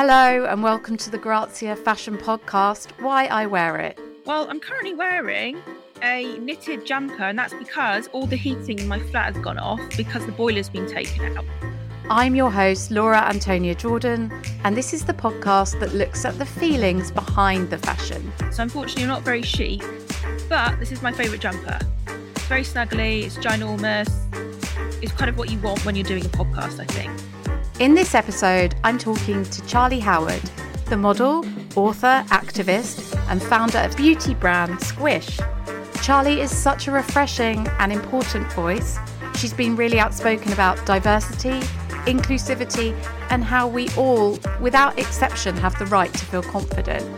Hello, and welcome to the Grazia Fashion Podcast Why I Wear It. Well, I'm currently wearing a knitted jumper, and that's because all the heating in my flat has gone off because the boiler's been taken out. I'm your host, Laura Antonia Jordan, and this is the podcast that looks at the feelings behind the fashion. So, unfortunately, I'm not very chic, but this is my favourite jumper. It's very snuggly, it's ginormous, it's kind of what you want when you're doing a podcast, I think. In this episode, I'm talking to Charlie Howard, the model, author, activist, and founder of beauty brand Squish. Charlie is such a refreshing and important voice. She's been really outspoken about diversity, inclusivity, and how we all, without exception, have the right to feel confident.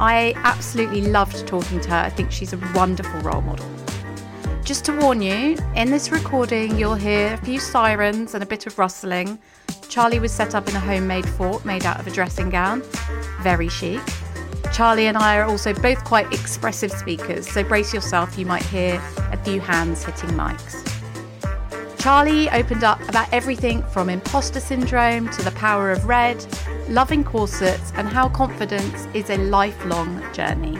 I absolutely loved talking to her. I think she's a wonderful role model. Just to warn you, in this recording, you'll hear a few sirens and a bit of rustling. Charlie was set up in a homemade fort made out of a dressing gown. Very chic. Charlie and I are also both quite expressive speakers, so brace yourself, you might hear a few hands hitting mics. Charlie opened up about everything from imposter syndrome to the power of red, loving corsets, and how confidence is a lifelong journey.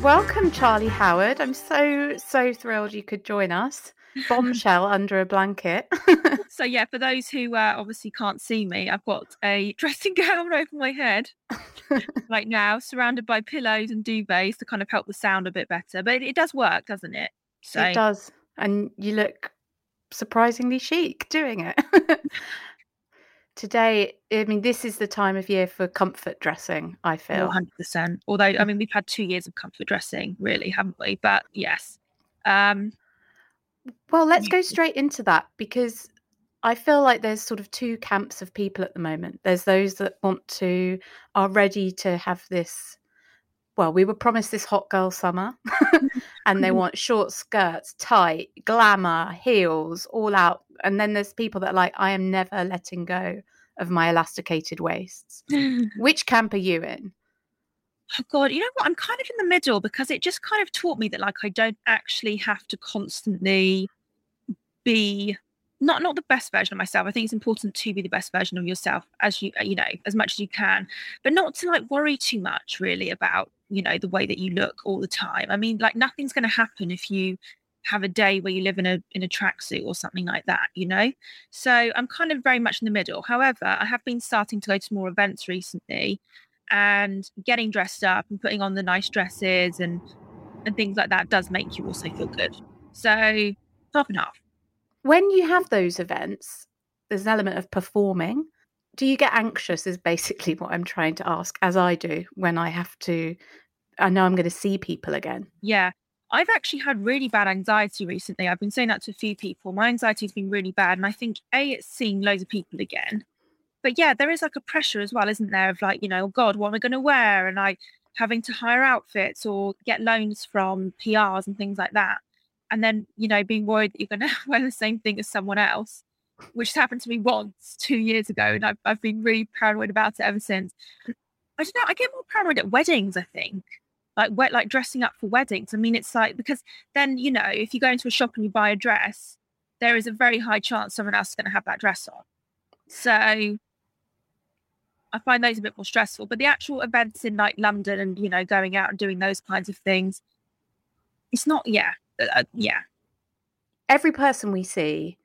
Welcome, Charlie Howard. I'm so, so thrilled you could join us. Bombshell under a blanket. so, yeah, for those who uh, obviously can't see me, I've got a dressing gown over my head right now, surrounded by pillows and duvets to kind of help the sound a bit better. But it, it does work, doesn't it? So It does. And you look surprisingly chic doing it. Today, I mean, this is the time of year for comfort dressing, I feel. 100%. Although, I mean, we've had two years of comfort dressing, really, haven't we? But yes. Um, well, let's go straight into that because I feel like there's sort of two camps of people at the moment. There's those that want to, are ready to have this well, we were promised this hot girl summer and they mm-hmm. want short skirts, tight, glamour, heels, all out. And then there's people that are like, I am never letting go of my elasticated waists. Which camp are you in? Oh God, you know what? I'm kind of in the middle because it just kind of taught me that like I don't actually have to constantly be not not the best version of myself. I think it's important to be the best version of yourself as you you know as much as you can, but not to like worry too much really about you know the way that you look all the time. I mean, like nothing's going to happen if you have a day where you live in a in a tracksuit or something like that, you know. So I'm kind of very much in the middle. However, I have been starting to go to more events recently, and getting dressed up and putting on the nice dresses and and things like that does make you also feel good. So half and half when you have those events, there's an element of performing. Do you get anxious? Is basically what I'm trying to ask, as I do when I have to. I know I'm going to see people again. Yeah. I've actually had really bad anxiety recently. I've been saying that to a few people. My anxiety's been really bad. And I think, A, it's seeing loads of people again. But yeah, there is like a pressure as well, isn't there? Of like, you know, oh God, what am I going to wear? And like having to hire outfits or get loans from PRs and things like that and then you know being worried that you're going to wear the same thing as someone else which happened to me once two years ago and I've, I've been really paranoid about it ever since i don't know i get more paranoid at weddings i think like like dressing up for weddings i mean it's like because then you know if you go into a shop and you buy a dress there is a very high chance someone else is going to have that dress on so i find those a bit more stressful but the actual events in like london and you know going out and doing those kinds of things it's not yeah uh, yeah. Every person we see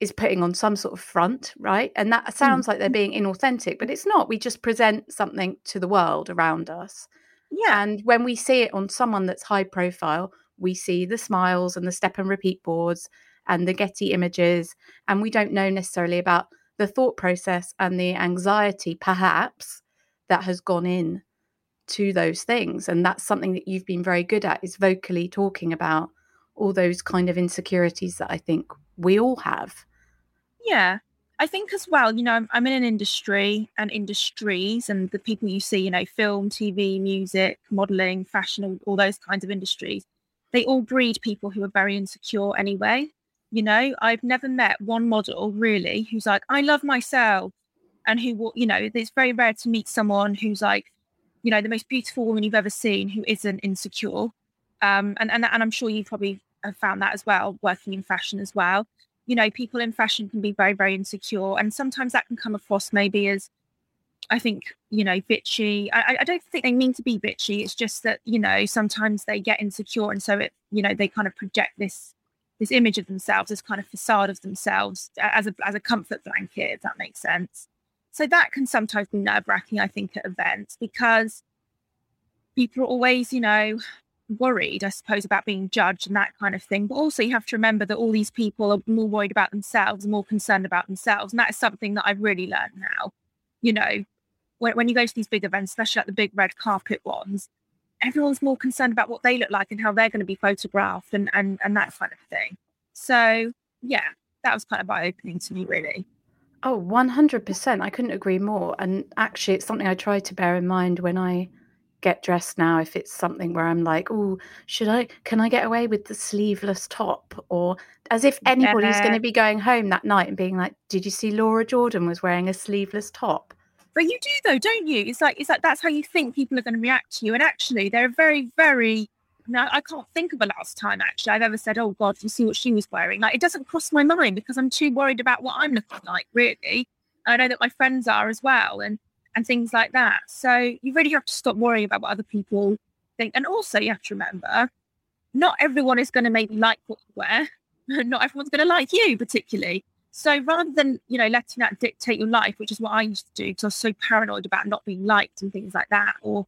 is putting on some sort of front, right? And that mm. sounds mm. like they're being inauthentic, but it's not. We just present something to the world around us. Yeah. And when we see it on someone that's high profile, we see the smiles and the step and repeat boards and the Getty images, and we don't know necessarily about the thought process and the anxiety, perhaps, that has gone in to those things. And that's something that you've been very good at is vocally talking about all those kind of insecurities that I think we all have. Yeah. I think as well, you know, I'm, in an industry and industries, and the people you see, you know, film, TV, music, modeling, fashion, all, all those kinds of industries, they all breed people who are very insecure anyway. You know, I've never met one model really who's like, I love myself, and who will, you know, it's very rare to meet someone who's like, you know, the most beautiful woman you've ever seen who isn't insecure. Um, and, and and I'm sure you probably have found that as well, working in fashion as well. You know, people in fashion can be very, very insecure, and sometimes that can come across maybe as I think, you know, bitchy. I, I don't think they mean to be bitchy. It's just that, you know, sometimes they get insecure and so it, you know, they kind of project this this image of themselves, this kind of facade of themselves as a as a comfort blanket, if that makes sense. So that can sometimes be nerve wracking, I think, at events because people are always, you know, worried, I suppose, about being judged and that kind of thing. But also, you have to remember that all these people are more worried about themselves, more concerned about themselves. And that is something that I've really learned now. You know, when, when you go to these big events, especially like the big red carpet ones, everyone's more concerned about what they look like and how they're going to be photographed and, and, and that kind of thing. So, yeah, that was kind of eye opening to me, really. Oh, 100%. I couldn't agree more. And actually, it's something I try to bear in mind when I get dressed now if it's something where I'm like, oh, should I, can I get away with the sleeveless top? Or as if anybody's yeah. going to be going home that night and being like, did you see Laura Jordan was wearing a sleeveless top? But you do though, don't you? It's like, it's like that's how you think people are going to react to you. And actually, they're very, very, now I can't think of the last time actually I've ever said, oh God, you see what she was wearing. Like it doesn't cross my mind because I'm too worried about what I'm looking like, really. I know that my friends are as well. And and things like that. So you really have to stop worrying about what other people think. And also, you have to remember, not everyone is going to maybe like what you wear. not everyone's going to like you, particularly. So rather than you know letting that dictate your life, which is what I used to do, because I was so paranoid about not being liked and things like that, or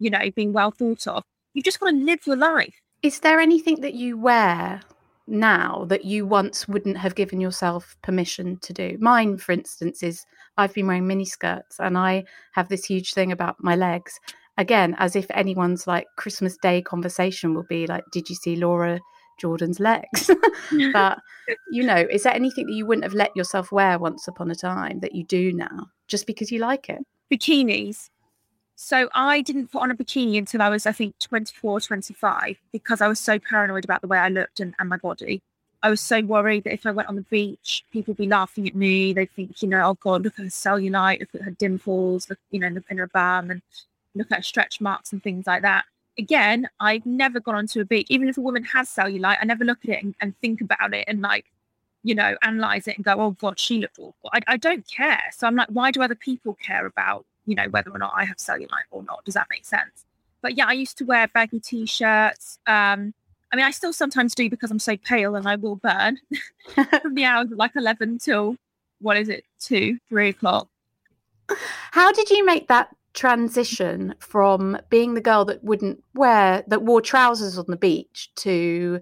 you know being well thought of, you just want to live your life. Is there anything that you wear now that you once wouldn't have given yourself permission to do. Mine, for instance, is I've been wearing mini skirts and I have this huge thing about my legs. Again, as if anyone's like Christmas Day conversation will be like, Did you see Laura Jordan's legs? but, you know, is there anything that you wouldn't have let yourself wear once upon a time that you do now just because you like it? Bikinis. So I didn't put on a bikini until I was, I think, 24, 25, because I was so paranoid about the way I looked and, and my body. I was so worried that if I went on the beach, people would be laughing at me. They'd think, you know, oh God, look at her cellulite, look at her dimples, look, you know, in, the, her bum, and look at her stretch marks and things like that. Again, I've never gone onto a beach. Even if a woman has cellulite, I never look at it and, and think about it and like, you know, analyze it and go, oh God, she looked awful. I, I don't care. So I'm like, why do other people care about you know, whether or not I have cellulite or not. Does that make sense? But yeah, I used to wear baggy t-shirts. Um, I mean, I still sometimes do because I'm so pale and I will burn from the hours of like 11 till what is it, two, three o'clock. How did you make that transition from being the girl that wouldn't wear, that wore trousers on the beach to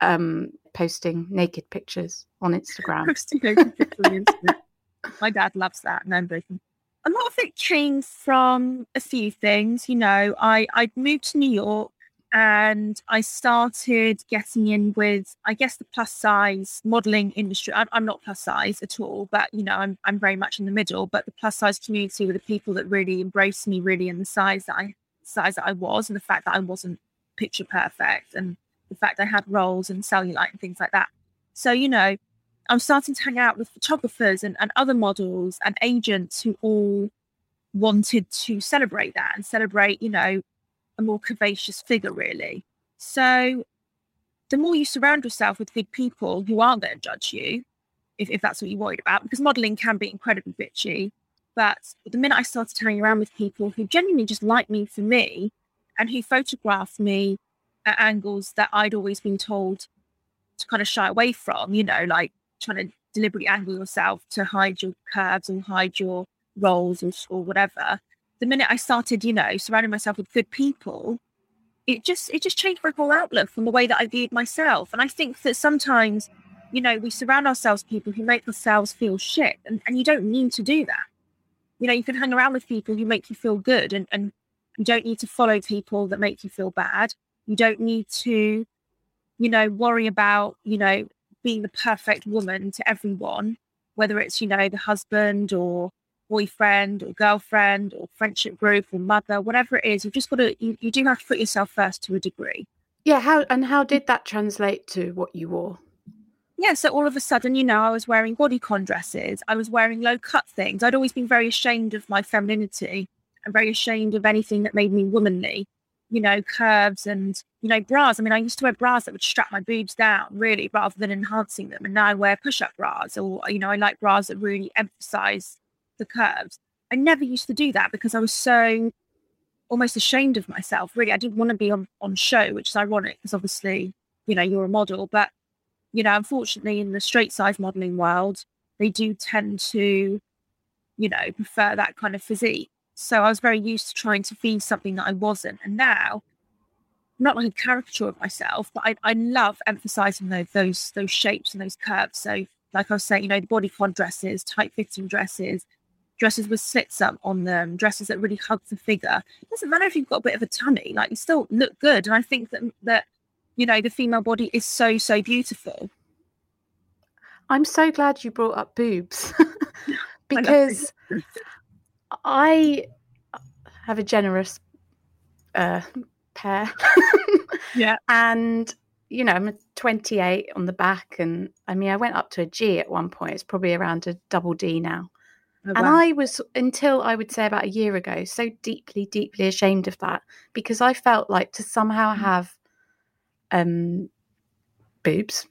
um, posting naked pictures on Instagram? posting naked pictures on Instagram. My dad loves that. And I'm breaking a lot of it came from a few things. You know, I I moved to New York and I started getting in with, I guess, the plus size modeling industry. I'm, I'm, not plus size at all, but you know, I'm I'm very much in the middle. But the plus size community were the people that really embraced me, really, in the size that I size that I was, and the fact that I wasn't picture perfect, and the fact I had rolls and cellulite and things like that. So you know, I'm starting to hang out with photographers and, and other models and agents who all wanted to celebrate that and celebrate, you know, a more curvaceous figure, really. So the more you surround yourself with good people who aren't going to judge you, if, if that's what you're worried about, because modeling can be incredibly bitchy. But the minute I started hanging around with people who genuinely just like me for me and who photographed me at angles that I'd always been told to kind of shy away from, you know, like trying to deliberately angle yourself to hide your curves and hide your rolls or, or whatever the minute i started you know surrounding myself with good people it just it just changed my whole outlook from the way that i viewed myself. And i think that sometimes you know we surround ourselves with people who make ourselves feel shit and, and you don't need to do that. You know you can hang around with people who make you feel good and, and you don't need to follow people that make you feel bad. You don't need to you know worry about you know being the perfect woman to everyone, whether it's, you know, the husband or boyfriend or girlfriend or friendship group or mother, whatever it is, you've just got to, you, you do have to put yourself first to a degree. Yeah. How, and how did that translate to what you wore? Yeah, so all of a sudden, you know, I was wearing bodycon dresses. I was wearing low cut things. I'd always been very ashamed of my femininity and very ashamed of anything that made me womanly you know, curves and, you know, bras. I mean, I used to wear bras that would strap my boobs down really rather than enhancing them. And now I wear push up bras or, you know, I like bras that really emphasize the curves. I never used to do that because I was so almost ashamed of myself. Really, I didn't want to be on on show, which is ironic because obviously, you know, you're a model. But you know, unfortunately, in the straight size modeling world, they do tend to, you know, prefer that kind of physique. So I was very used to trying to be something that I wasn't, and now. Not like a caricature of myself, but I, I love emphasizing those, those those shapes and those curves. So, like I was saying, you know, the bodycon dresses, tight fitting dresses, dresses with slits up on them, dresses that really hug the figure. It doesn't matter if you've got a bit of a tummy, like you still look good. And I think that that you know the female body is so so beautiful. I'm so glad you brought up boobs because I have a generous uh, pair. yeah. And you know, I'm a 28 on the back, and I mean, I went up to a G at one point. It's probably around a double D now. Oh, and I was, until I would say about a year ago, so deeply, deeply ashamed of that because I felt like to somehow mm. have um, boobs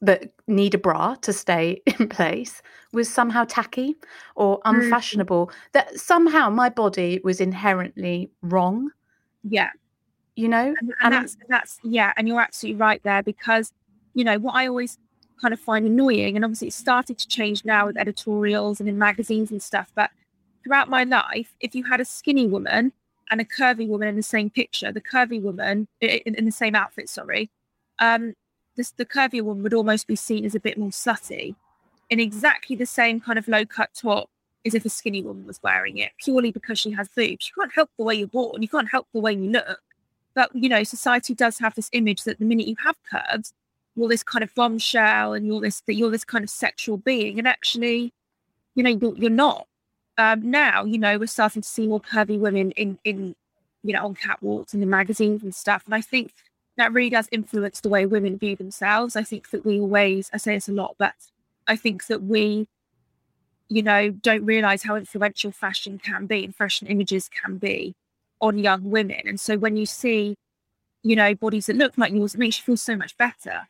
that need a bra to stay in place was somehow tacky or mm. unfashionable. Mm. That somehow my body was inherently wrong. Yeah. You know? And, and, and that's, that's, yeah, and you're absolutely right there because, you know, what I always kind of find annoying. And obviously, it started to change now with editorials and in magazines and stuff. But throughout my life, if you had a skinny woman and a curvy woman in the same picture, the curvy woman in, in the same outfit, sorry, um, this, the curvy woman would almost be seen as a bit more slutty in exactly the same kind of low cut top as if a skinny woman was wearing it, purely because she has boobs. You can't help the way you're born, you can't help the way you look. But you know, society does have this image that the minute you have curves, you're this kind of bombshell and you're this you're this kind of sexual being. And actually you know you're, you're not. Um, now you know we're starting to see more curvy women in in you know on catwalks and in magazines and stuff. And i think that really does influence the way women view themselves. I think that we always i say this a lot but i think that we you know don't realize how influential fashion can be and fashion images can be on young women. And so when you see you know bodies that look like yours it makes you feel so much better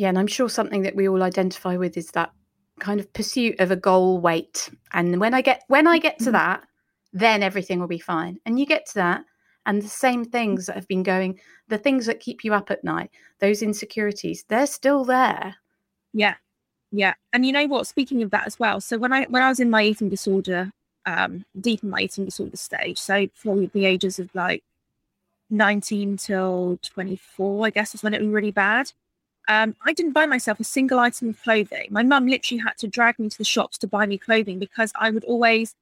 yeah, and I'm sure something that we all identify with is that kind of pursuit of a goal weight. And when I get when I get to mm-hmm. that, then everything will be fine. And you get to that, and the same things that have been going, the things that keep you up at night, those insecurities, they're still there. Yeah. Yeah. And you know what? Speaking of that as well. So when I when I was in my eating disorder, um, deep in my eating disorder stage, so for the ages of like 19 till 24, I guess was when it was really bad. Um, I didn't buy myself a single item of clothing. My mum literally had to drag me to the shops to buy me clothing because I would always,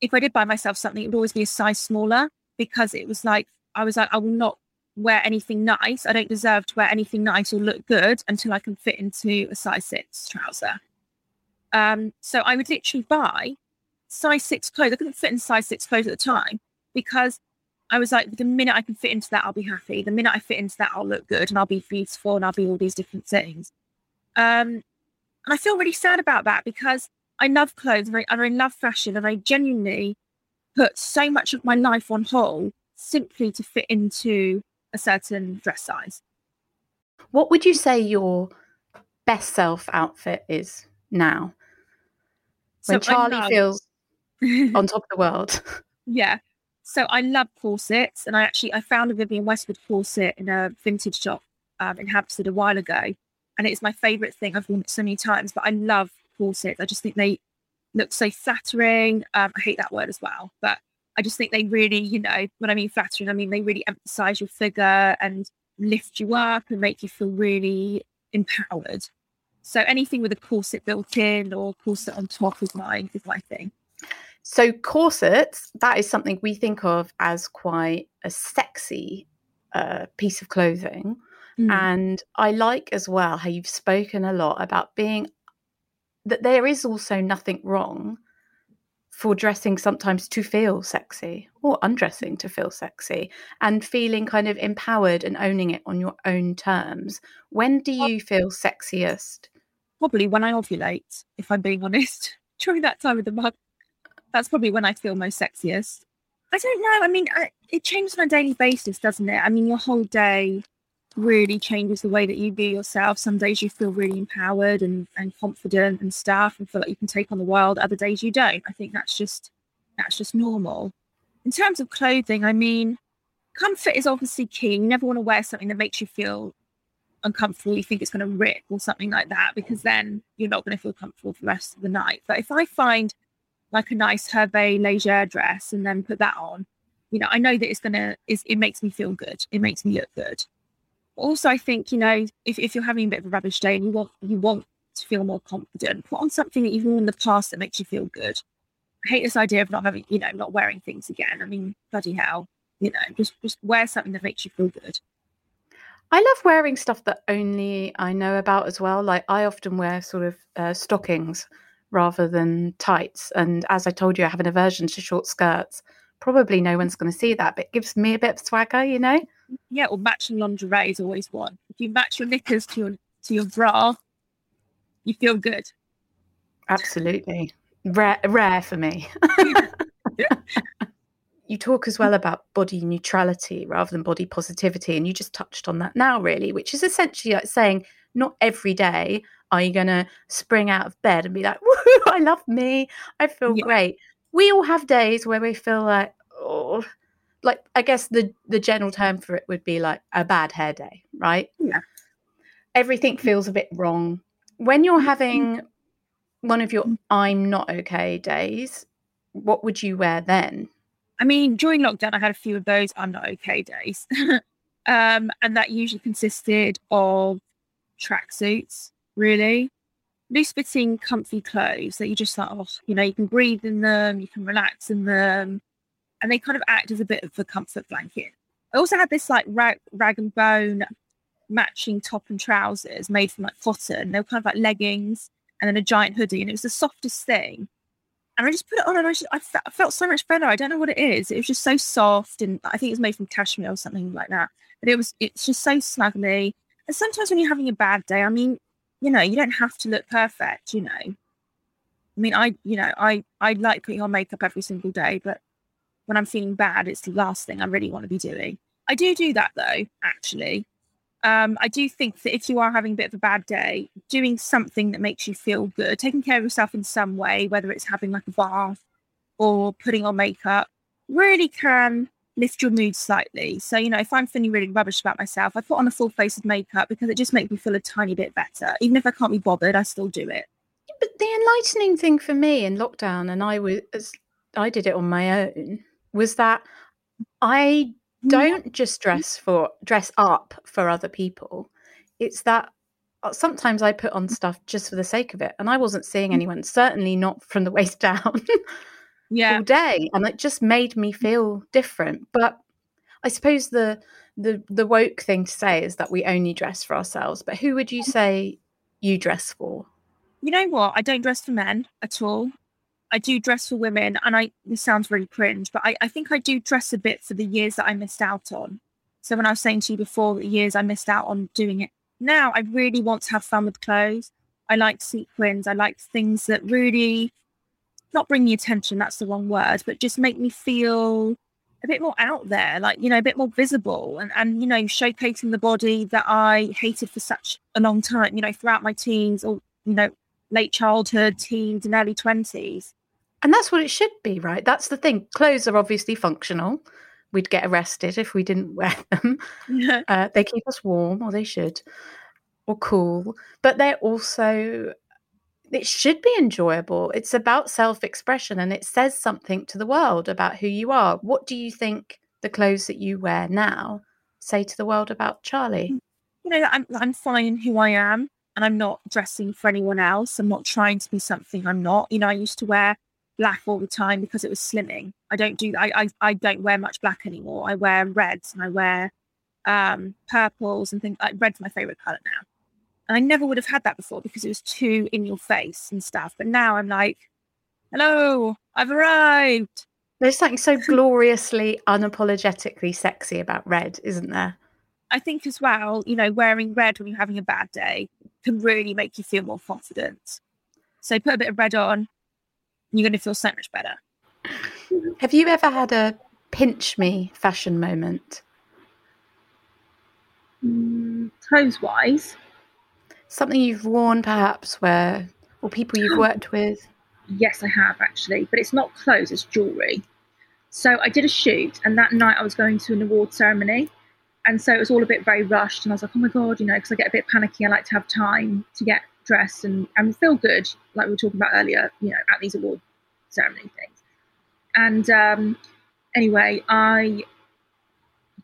if I did buy myself something, it would always be a size smaller because it was like, I was like, I will not wear anything nice. I don't deserve to wear anything nice or look good until I can fit into a size six trouser. Um, so I would literally buy size six clothes. I couldn't fit in size six clothes at the time because I was like, the minute I can fit into that, I'll be happy. The minute I fit into that, I'll look good and I'll be beautiful and I'll be all these different things. Um, and I feel really sad about that because I love clothes and I, love fashion and I genuinely put so much of my life on hold simply to fit into a certain dress size. What would you say your best self outfit is now? When so Charlie feels on top of the world. Yeah. So I love corsets, and I actually I found a Vivienne Westwood corset in a vintage shop um, in Hampstead a while ago, and it's my favourite thing. I've worn it so many times, but I love corsets. I just think they look so flattering. Um, I hate that word as well, but I just think they really, you know, when I mean flattering, I mean they really emphasise your figure and lift you up and make you feel really empowered. So anything with a corset built in or corset on top is my is my thing. So corsets, that is something we think of as quite a sexy uh, piece of clothing. Mm. And I like as well how you've spoken a lot about being that there is also nothing wrong for dressing sometimes to feel sexy or undressing to feel sexy and feeling kind of empowered and owning it on your own terms. When do you feel sexiest? Probably when I ovulate, if I'm being honest. During that time of the month, that's probably when I feel most sexiest. I don't know. I mean, I, it changes on a daily basis, doesn't it? I mean, your whole day really changes the way that you view yourself. Some days you feel really empowered and, and confident and stuff and feel like you can take on the world. Other days you don't. I think that's just that's just normal. In terms of clothing, I mean, comfort is obviously key. You never want to wear something that makes you feel uncomfortable. You think it's going to rip or something like that, because then you're not going to feel comfortable for the rest of the night. But if I find like a nice Hervé Leger dress and then put that on, you know, I know that it's gonna is it makes me feel good. It makes me look good. Also, I think, you know, if, if you're having a bit of a rubbish day and you want you want to feel more confident, put on something that you've worn in the past that makes you feel good. I hate this idea of not having, you know, not wearing things again. I mean, bloody hell, you know, just just wear something that makes you feel good. I love wearing stuff that only I know about as well. Like I often wear sort of uh, stockings rather than tights. And as I told you, I have an aversion to short skirts probably no one's going to see that, but it gives me a bit of swagger, you know. Yeah, or matching lingerie is always one. If you match your knickers to your to your bra, you feel good. Absolutely, rare rare for me. you talk as well about body neutrality rather than body positivity, and you just touched on that now, really, which is essentially like saying not every day are you going to spring out of bed and be like, "Woohoo! I love me, I feel yeah. great." we all have days where we feel like oh like i guess the the general term for it would be like a bad hair day right? Yeah. Everything feels a bit wrong. When you're having one of your i'm not okay days what would you wear then? I mean during lockdown i had a few of those i'm not okay days. Um and that usually consisted of tracksuits really loose fitting, comfy clothes that you just like, oh, you know, you can breathe in them, you can relax in them, and they kind of act as a bit of a comfort blanket. I also had this like rag, rag and bone matching top and trousers made from like cotton. They were kind of like leggings and then a giant hoodie, and it was the softest thing. And I just put it on, and I, just, I, felt, I felt so much better. I don't know what it is. It was just so soft, and I think it was made from cashmere or something like that. But it was, it's just so snuggly. And sometimes when you're having a bad day, I mean, you know, you don't have to look perfect, you know. I mean, I, you know, I, I like putting on makeup every single day, but when I'm feeling bad, it's the last thing I really want to be doing. I do do that though, actually. Um, I do think that if you are having a bit of a bad day, doing something that makes you feel good, taking care of yourself in some way, whether it's having like a bath or putting on makeup, really can lift your mood slightly. So, you know, if I'm feeling really rubbish about myself, I put on a full face of makeup because it just makes me feel a tiny bit better. Even if I can't be bothered, I still do it. But the enlightening thing for me in lockdown, and I was, I did it on my own, was that I don't just dress for dress up for other people. It's that uh, sometimes I put on stuff just for the sake of it, and I wasn't seeing mm. anyone. Certainly not from the waist down. Yeah. all day and it just made me mm. feel different but i suppose the the the woke thing to say is that we only dress for ourselves but who would you say you dress for? You know what? I don't dress for men at all. I do dress for women and i this sounds really cringe but i, I think i do dress a bit for the years that i missed out on. So when i was saying to you before the years i missed out on doing it now i really want to have fun with clothes. I like sequins i like things that really not bring me attention, that's the wrong word, but just make me feel a bit more out there, like, you know, a bit more visible and, and, you know, showcasing the body that I hated for such a long time, you know, throughout my teens or, you know, late childhood, teens, and early 20s. And that's what it should be, right? That's the thing. Clothes are obviously functional. We'd get arrested if we didn't wear them. Yeah. Uh, they keep us warm, or they should, or cool. But they're also it should be enjoyable. It's about self expression and it says something to the world about who you are. What do you think the clothes that you wear now say to the world about Charlie? Mm, you know, I'm, I'm fine in who I am and I'm not dressing for anyone else. I'm not trying to be something I'm not. You know, I used to wear black all the time because it was slimming. I don't do I, I, I don't wear much black anymore. I wear reds and I wear um purples and things like red's my favorite color now. And I never would have had that before because it was too in your face and stuff. But now I'm like, hello, I've arrived. There's something so gloriously, unapologetically sexy about red, isn't there? I think as well, you know, wearing red when you're having a bad day can really make you feel more confident. So put a bit of red on, you're going to feel so much better. Have you ever had a pinch me fashion moment? Mm, clothes wise. Something you've worn, perhaps, where, or people you've worked with? Yes, I have actually, but it's not clothes, it's jewellery. So I did a shoot, and that night I was going to an award ceremony. And so it was all a bit very rushed. And I was like, oh my God, you know, because I get a bit panicky. I like to have time to get dressed and, and feel good, like we were talking about earlier, you know, at these award ceremony things. And um, anyway, I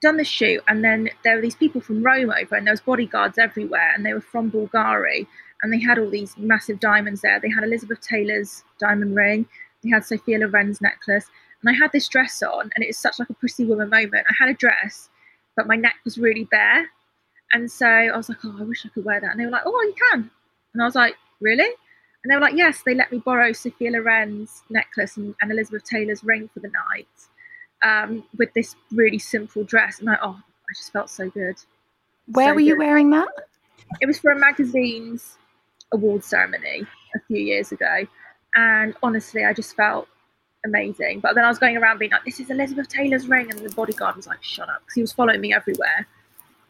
done the shoot, and then there were these people from Rome over, and there was bodyguards everywhere, and they were from Bulgari, and they had all these massive diamonds there. They had Elizabeth Taylor's diamond ring, they had Sophia Loren's necklace, and I had this dress on, and it was such like a pretty woman moment. I had a dress, but my neck was really bare, and so I was like, oh, I wish I could wear that, and they were like, oh, you can, and I was like, really? And they were like, yes, they let me borrow Sophia Loren's necklace and, and Elizabeth Taylor's ring for the night um, with this really simple dress. And I, oh, I just felt so good. Where so were you good. wearing that? It was for a magazine's award ceremony a few years ago. And honestly, I just felt amazing. But then I was going around being like, this is Elizabeth Taylor's ring. And the bodyguard was like, shut up. Because he was following me everywhere.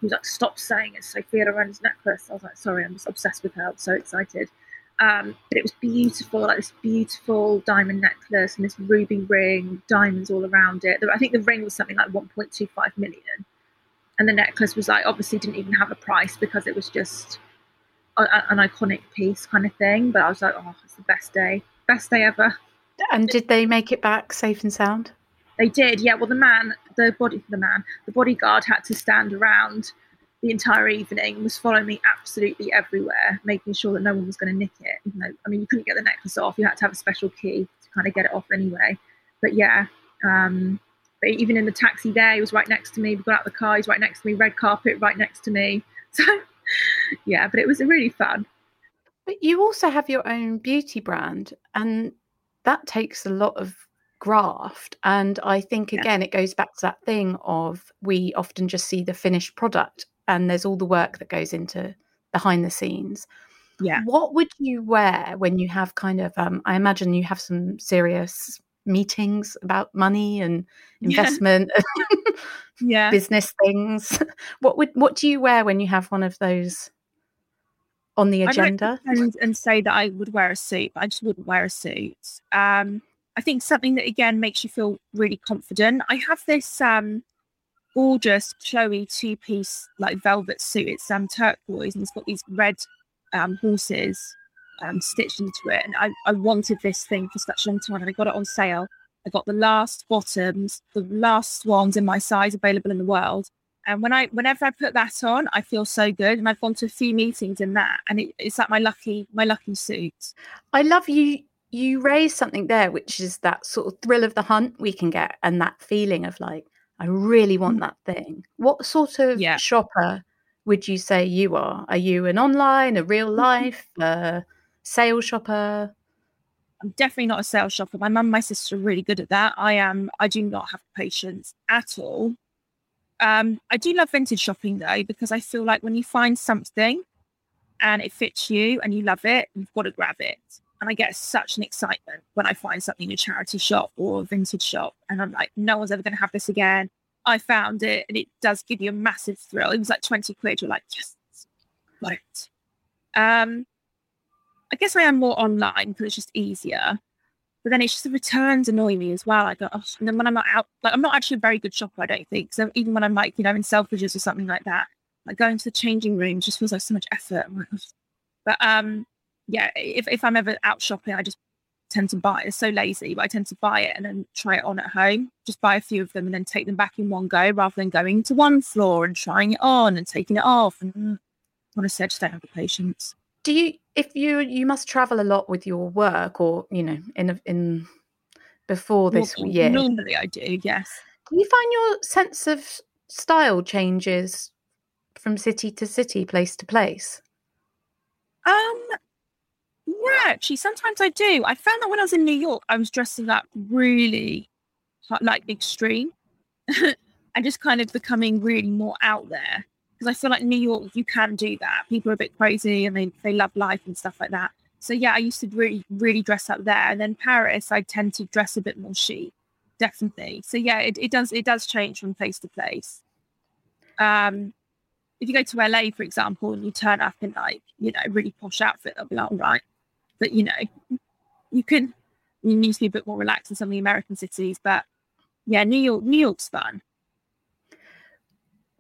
He was like, stop saying it's Sophia Loren's necklace. I was like, sorry, I'm just obsessed with her. I'm so excited. Um, but it was beautiful, like this beautiful diamond necklace and this ruby ring, diamonds all around it. I think the ring was something like 1.25 million. And the necklace was like, obviously didn't even have a price because it was just a, a, an iconic piece kind of thing. But I was like, oh, it's the best day, best day ever. And did they make it back safe and sound? They did, yeah. Well, the man, the body, the man, the bodyguard had to stand around the entire evening was following me absolutely everywhere, making sure that no one was going to nick it. Even though, I mean, you couldn't get the necklace off; you had to have a special key to kind of get it off anyway. But yeah, um, but even in the taxi there, he was right next to me. We got out the car; he's right next to me. Red carpet, right next to me. So yeah, but it was really fun. But you also have your own beauty brand, and that takes a lot of graft. And I think again, yeah. it goes back to that thing of we often just see the finished product and there's all the work that goes into behind the scenes. Yeah. What would you wear when you have kind of um, I imagine you have some serious meetings about money and investment yeah, yeah. business things. What would what do you wear when you have one of those on the agenda? And, and say that I would wear a suit, but I just wouldn't wear a suit. Um, I think something that again makes you feel really confident. I have this um gorgeous, showy two piece like velvet suit. It's um turquoise and it's got these red um horses um stitched into it. And I, I wanted this thing for such a long time and I got it on sale. I got the last bottoms, the last swans in my size available in the world. And when I whenever I put that on, I feel so good. And I've gone to a few meetings in that and it, it's like my lucky my lucky suit. I love you you raise something there, which is that sort of thrill of the hunt we can get and that feeling of like, I really want mm. that thing. What sort of yeah. shopper would you say you are? Are you an online, a real mm-hmm. life, a sales shopper? I'm definitely not a sales shopper. My mum and my sister are really good at that. I am. I do not have patience at all. Um, I do love vintage shopping though because I feel like when you find something and it fits you and you love it, you've got to grab it. And I get such an excitement when I find something in a charity shop or a vintage shop. And I'm like, no one's ever going to have this again. I found it and it does give you a massive thrill. It was like 20 quid. You're like, yes, got it. Um, I guess I am more online because it's just easier. But then it's just the returns annoy me as well. I go, oh, and then when I'm not out, like I'm not actually a very good shopper, I don't think. So even when I'm like, you know, in Selfridges or something like that, like going to the changing room just feels like so much effort. But um, yeah, if, if I'm ever out shopping, I just tend to buy. It. It's so lazy, but I tend to buy it and then try it on at home. Just buy a few of them and then take them back in one go, rather than going to one floor and trying it on and taking it off. And mm, honestly, I just don't have the patience. Do you? If you you must travel a lot with your work, or you know, in in before this well, year. Normally, I do. Yes. Do you find your sense of style changes from city to city, place to place? Um, yeah, actually, sometimes I do. I found that when I was in New York, I was dressing up really like extreme and just kind of becoming really more out there. Because I feel like New York, you can do that. People are a bit crazy and they, they love life and stuff like that. So yeah, I used to really, really dress up there. And then Paris, I tend to dress a bit more chic, definitely. So yeah, it, it does it does change from place to place. Um, if you go to LA, for example, and you turn up in like, you know, really posh outfit, they'll be like, all right. But, you know, you can, you need to be a bit more relaxed in some of the American cities. But yeah, New York, New York's fun.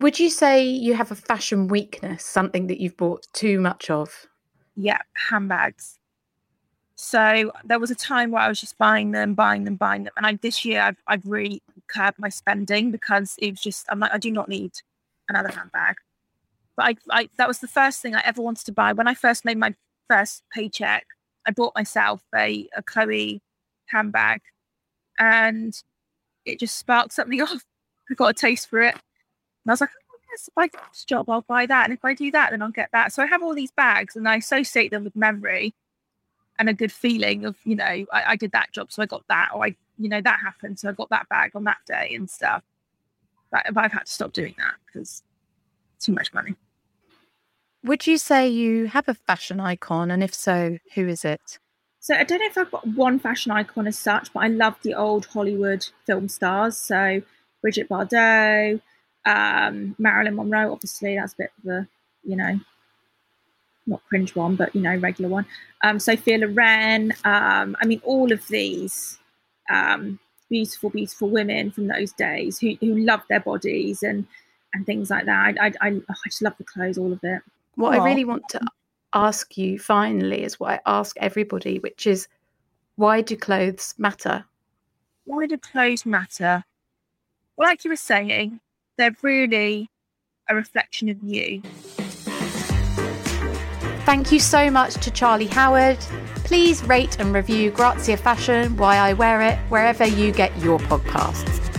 Would you say you have a fashion weakness, something that you've bought too much of? Yeah, handbags. So there was a time where I was just buying them, buying them, buying them. And I, this year I've, I've really curbed my spending because it was just, I'm like, I do not need another handbag. But I, I, that was the first thing I ever wanted to buy. When I first made my first paycheck, I bought myself a, a Chloe handbag and it just sparked something off. I got a taste for it. And I was like, oh, yes, if I get this job, I'll buy that. And if I do that, then I'll get that. So I have all these bags and I associate them with memory and a good feeling of, you know, I, I did that job, so I got that. Or I, you know, that happened, so I got that bag on that day and stuff. But, but I've had to stop doing that because too much money. Would you say you have a fashion icon? And if so, who is it? So I don't know if I've got one fashion icon as such, but I love the old Hollywood film stars. So Brigitte Bardot, um, Marilyn Monroe, obviously, that's a bit of a, you know, not cringe one, but, you know, regular one. Um, Sophia Loren. Um, I mean, all of these um, beautiful, beautiful women from those days who, who loved their bodies and, and things like that. I, I, I, I just love the clothes, all of it. What Aww. I really want to ask you finally is what I ask everybody, which is why do clothes matter? Why do clothes matter? Well, like you were saying, they're really a reflection of you. Thank you so much to Charlie Howard. Please rate and review Grazia Fashion, Why I Wear It, wherever you get your podcasts.